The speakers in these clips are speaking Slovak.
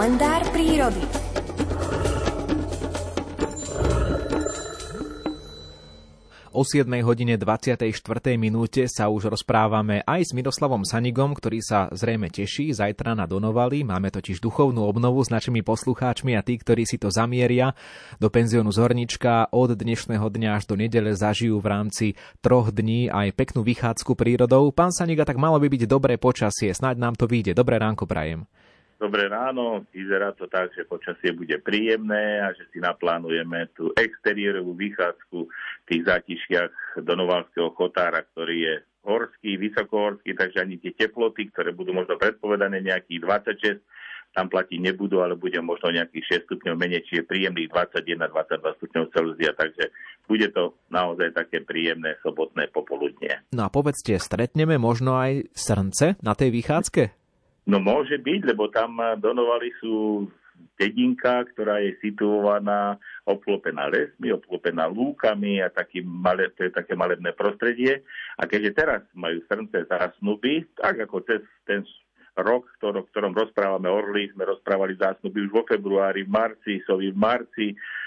Kalendár prírody. O 7 hodine 24. minúte sa už rozprávame aj s Miroslavom Sanigom, ktorý sa zrejme teší zajtra na Donovali. Máme totiž duchovnú obnovu s našimi poslucháčmi a tí, ktorí si to zamieria do penziónu Zornička od dnešného dňa až do nedele zažijú v rámci troch dní aj peknú vychádzku prírodou. Pán Saniga, tak malo by byť dobré počasie, snáď nám to vyjde. Dobré ránko prajem. Dobré ráno, vyzerá to tak, že počasie bude príjemné a že si naplánujeme tú exteriérovú vychádzku v tých zátišiach do Novalského chotára, ktorý je horský, vysokohorský, takže ani tie teploty, ktoré budú možno predpovedané nejakých 26, tam platiť nebudú, ale bude možno nejakých 6 stupňov menej, čiže príjemných 21-22 stupňov Celzia, takže bude to naozaj také príjemné sobotné popoludnie. No a povedzte, stretneme možno aj srnce na tej vychádzke? No môže byť, lebo tam Donovali sú dedinka, ktorá je situovaná obklopená lesmi, obklopená lúkami a taký malé, to je také malebné prostredie. A keďže teraz majú srnce zásnuby, tak ako cez ten rok, ktorom, ktorom rozprávame Orly, sme rozprávali zásnuby už vo februári, v marci, sovi v marci,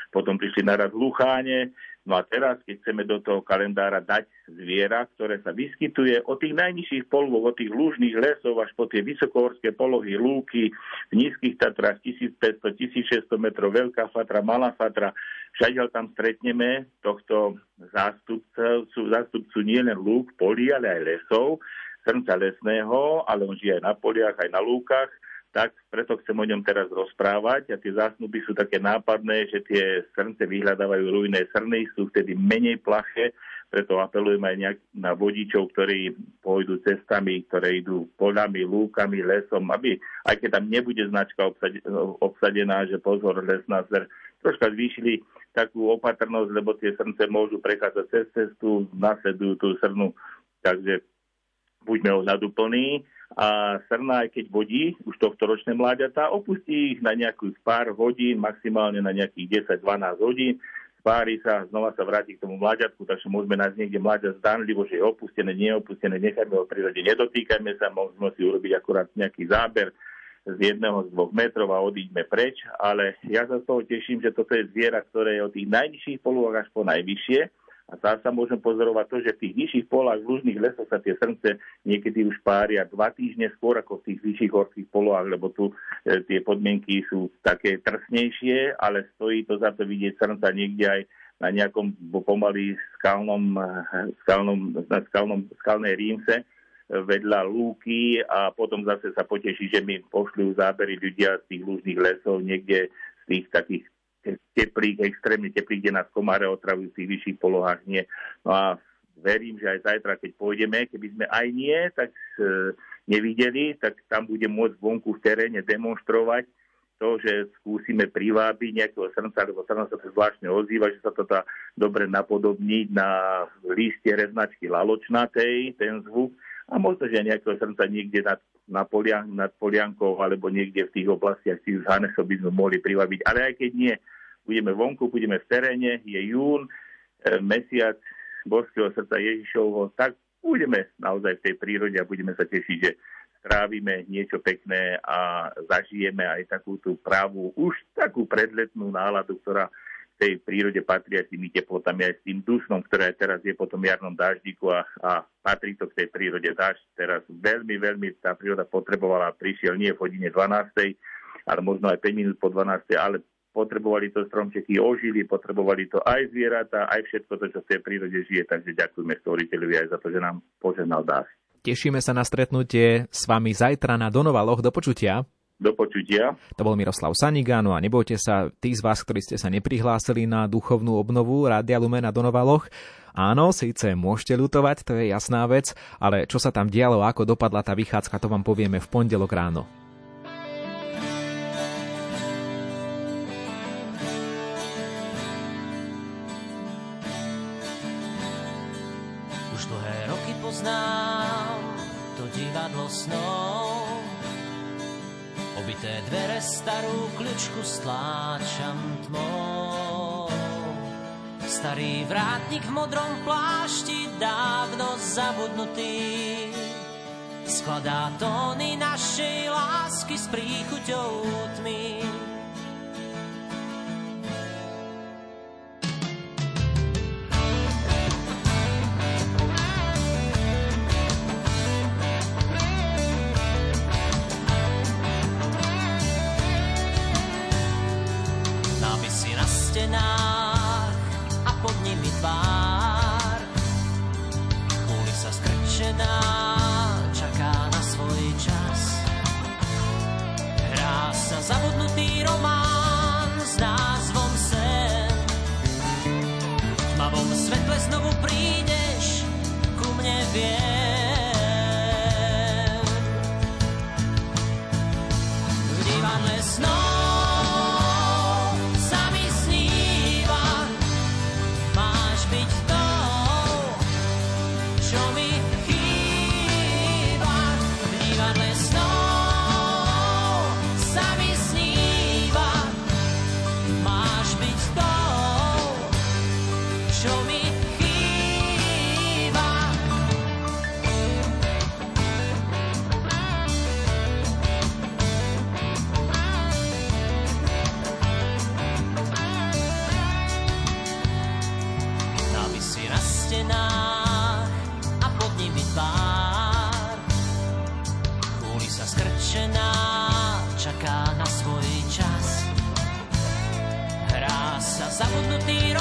potom prišli naraz Lucháne, No a teraz, keď chceme do toho kalendára dať zviera, ktoré sa vyskytuje od tých najnižších polohov, od tých lúžnych lesov až po tie vysokohorské polohy, lúky, v nízkych Tatrách 1500-1600 metrov, Veľká Fatra, Malá Fatra, všade tam stretneme tohto zástupcu, zástupcu nielen lúk, polí, ale aj lesov, srnca lesného, ale on žije aj na poliach, aj na lúkach tak preto chcem o ňom teraz rozprávať. A tie zásnuby sú také nápadné, že tie srnce vyhľadávajú rujné srny, sú vtedy menej plaché, preto apelujem aj nejak na vodičov, ktorí pôjdu cestami, ktoré idú poľami, lúkami, lesom, aby aj keď tam nebude značka obsadená, že pozor, lesná zver, troška zvýšili takú opatrnosť, lebo tie srnce môžu prechádzať cez cestu, nasledujú tú srnu, takže buďme ohľaduplní a srna, aj keď vodí už tohto ročné mláďatá, opustí ich na nejakých pár hodín, maximálne na nejakých 10-12 hodín, spári sa, znova sa vráti k tomu mláďatku, takže môžeme nájsť niekde mláďa zdánlivo, že je opustené, neopustené, nechajme ho v prírode, nedotýkajme sa, môžeme si urobiť akurát nejaký záber z jedného z dvoch metrov a odíďme preč, ale ja sa z toho teším, že toto je zviera, ktoré je od tých najnižších polohách až po najvyššie, a sa môžem pozorovať to, že v tých nižších polách, lužných lesoch sa tie srnce niekedy už pária dva týždne skôr ako v tých vyšších horských polohách, lebo tu e, tie podmienky sú také trsnejšie, ale stojí to za to vidieť srnca niekde aj na nejakom pomaly skalnom, e, skalnom, na skalnom, skalnej rímse e, vedľa lúky a potom zase sa poteší, že mi pošľú zábery ľudia z tých lúžnych lesov niekde z tých takých teplých, extrémne teplých, kde nás komáre otravujú v tých vyšších polohách nie. No a verím, že aj zajtra, keď pôjdeme, keby sme aj nie, tak e, nevideli, tak tam bude môcť vonku v teréne demonstrovať to, že skúsime privábiť nejakého srnca, lebo srnca sa to zvláštne ozýva, že sa to dá dobre napodobniť na lístie reznačky laločnatej, ten zvuk, a možno, že nejakého srnca niekde nad, na polian, nad Poliankou alebo niekde v tých oblastiach tých Hanesov by sme mohli privabiť. Ale aj keď nie, budeme vonku, budeme v teréne, je jún, e, mesiac Božského srdca Ježišovho, tak budeme naozaj v tej prírode a budeme sa tešiť, že strávime niečo pekné a zažijeme aj takú tú právu, už takú predletnú náladu, ktorá tej prírode patria s tými teplotami aj s tým dusnom, ktoré teraz je po tom jarnom daždiku a, a patrí to k tej prírode dažď. Teraz veľmi, veľmi tá príroda potrebovala, prišiel nie v hodine 12, ale možno aj 5 minút po 12, ale potrebovali to stromčeky, ožili, potrebovali to aj zvieratá, aj všetko to, čo v tej prírode žije. Takže ďakujeme stvoriteľovi aj za to, že nám požehnal dáš. Tešíme sa na stretnutie s vami zajtra na Donovaloch. Do počutia. Do počutia. To bol Miroslav Sanigano a nebojte sa, tí z vás, ktorí ste sa neprihlásili na duchovnú obnovu Rádia Lumena Donovaloch, Áno, síce môžete ľutovať, to je jasná vec, ale čo sa tam dialo, ako dopadla tá vychádzka, to vám povieme v pondelok ráno. Divadlo snov Obité dvere starú kľučku stláčam tmou. Starý vrátnik v modrom plášti, dávno zabudnutý, skladá tóny našej lásky s príchuťou tmy. Snow zabudnutý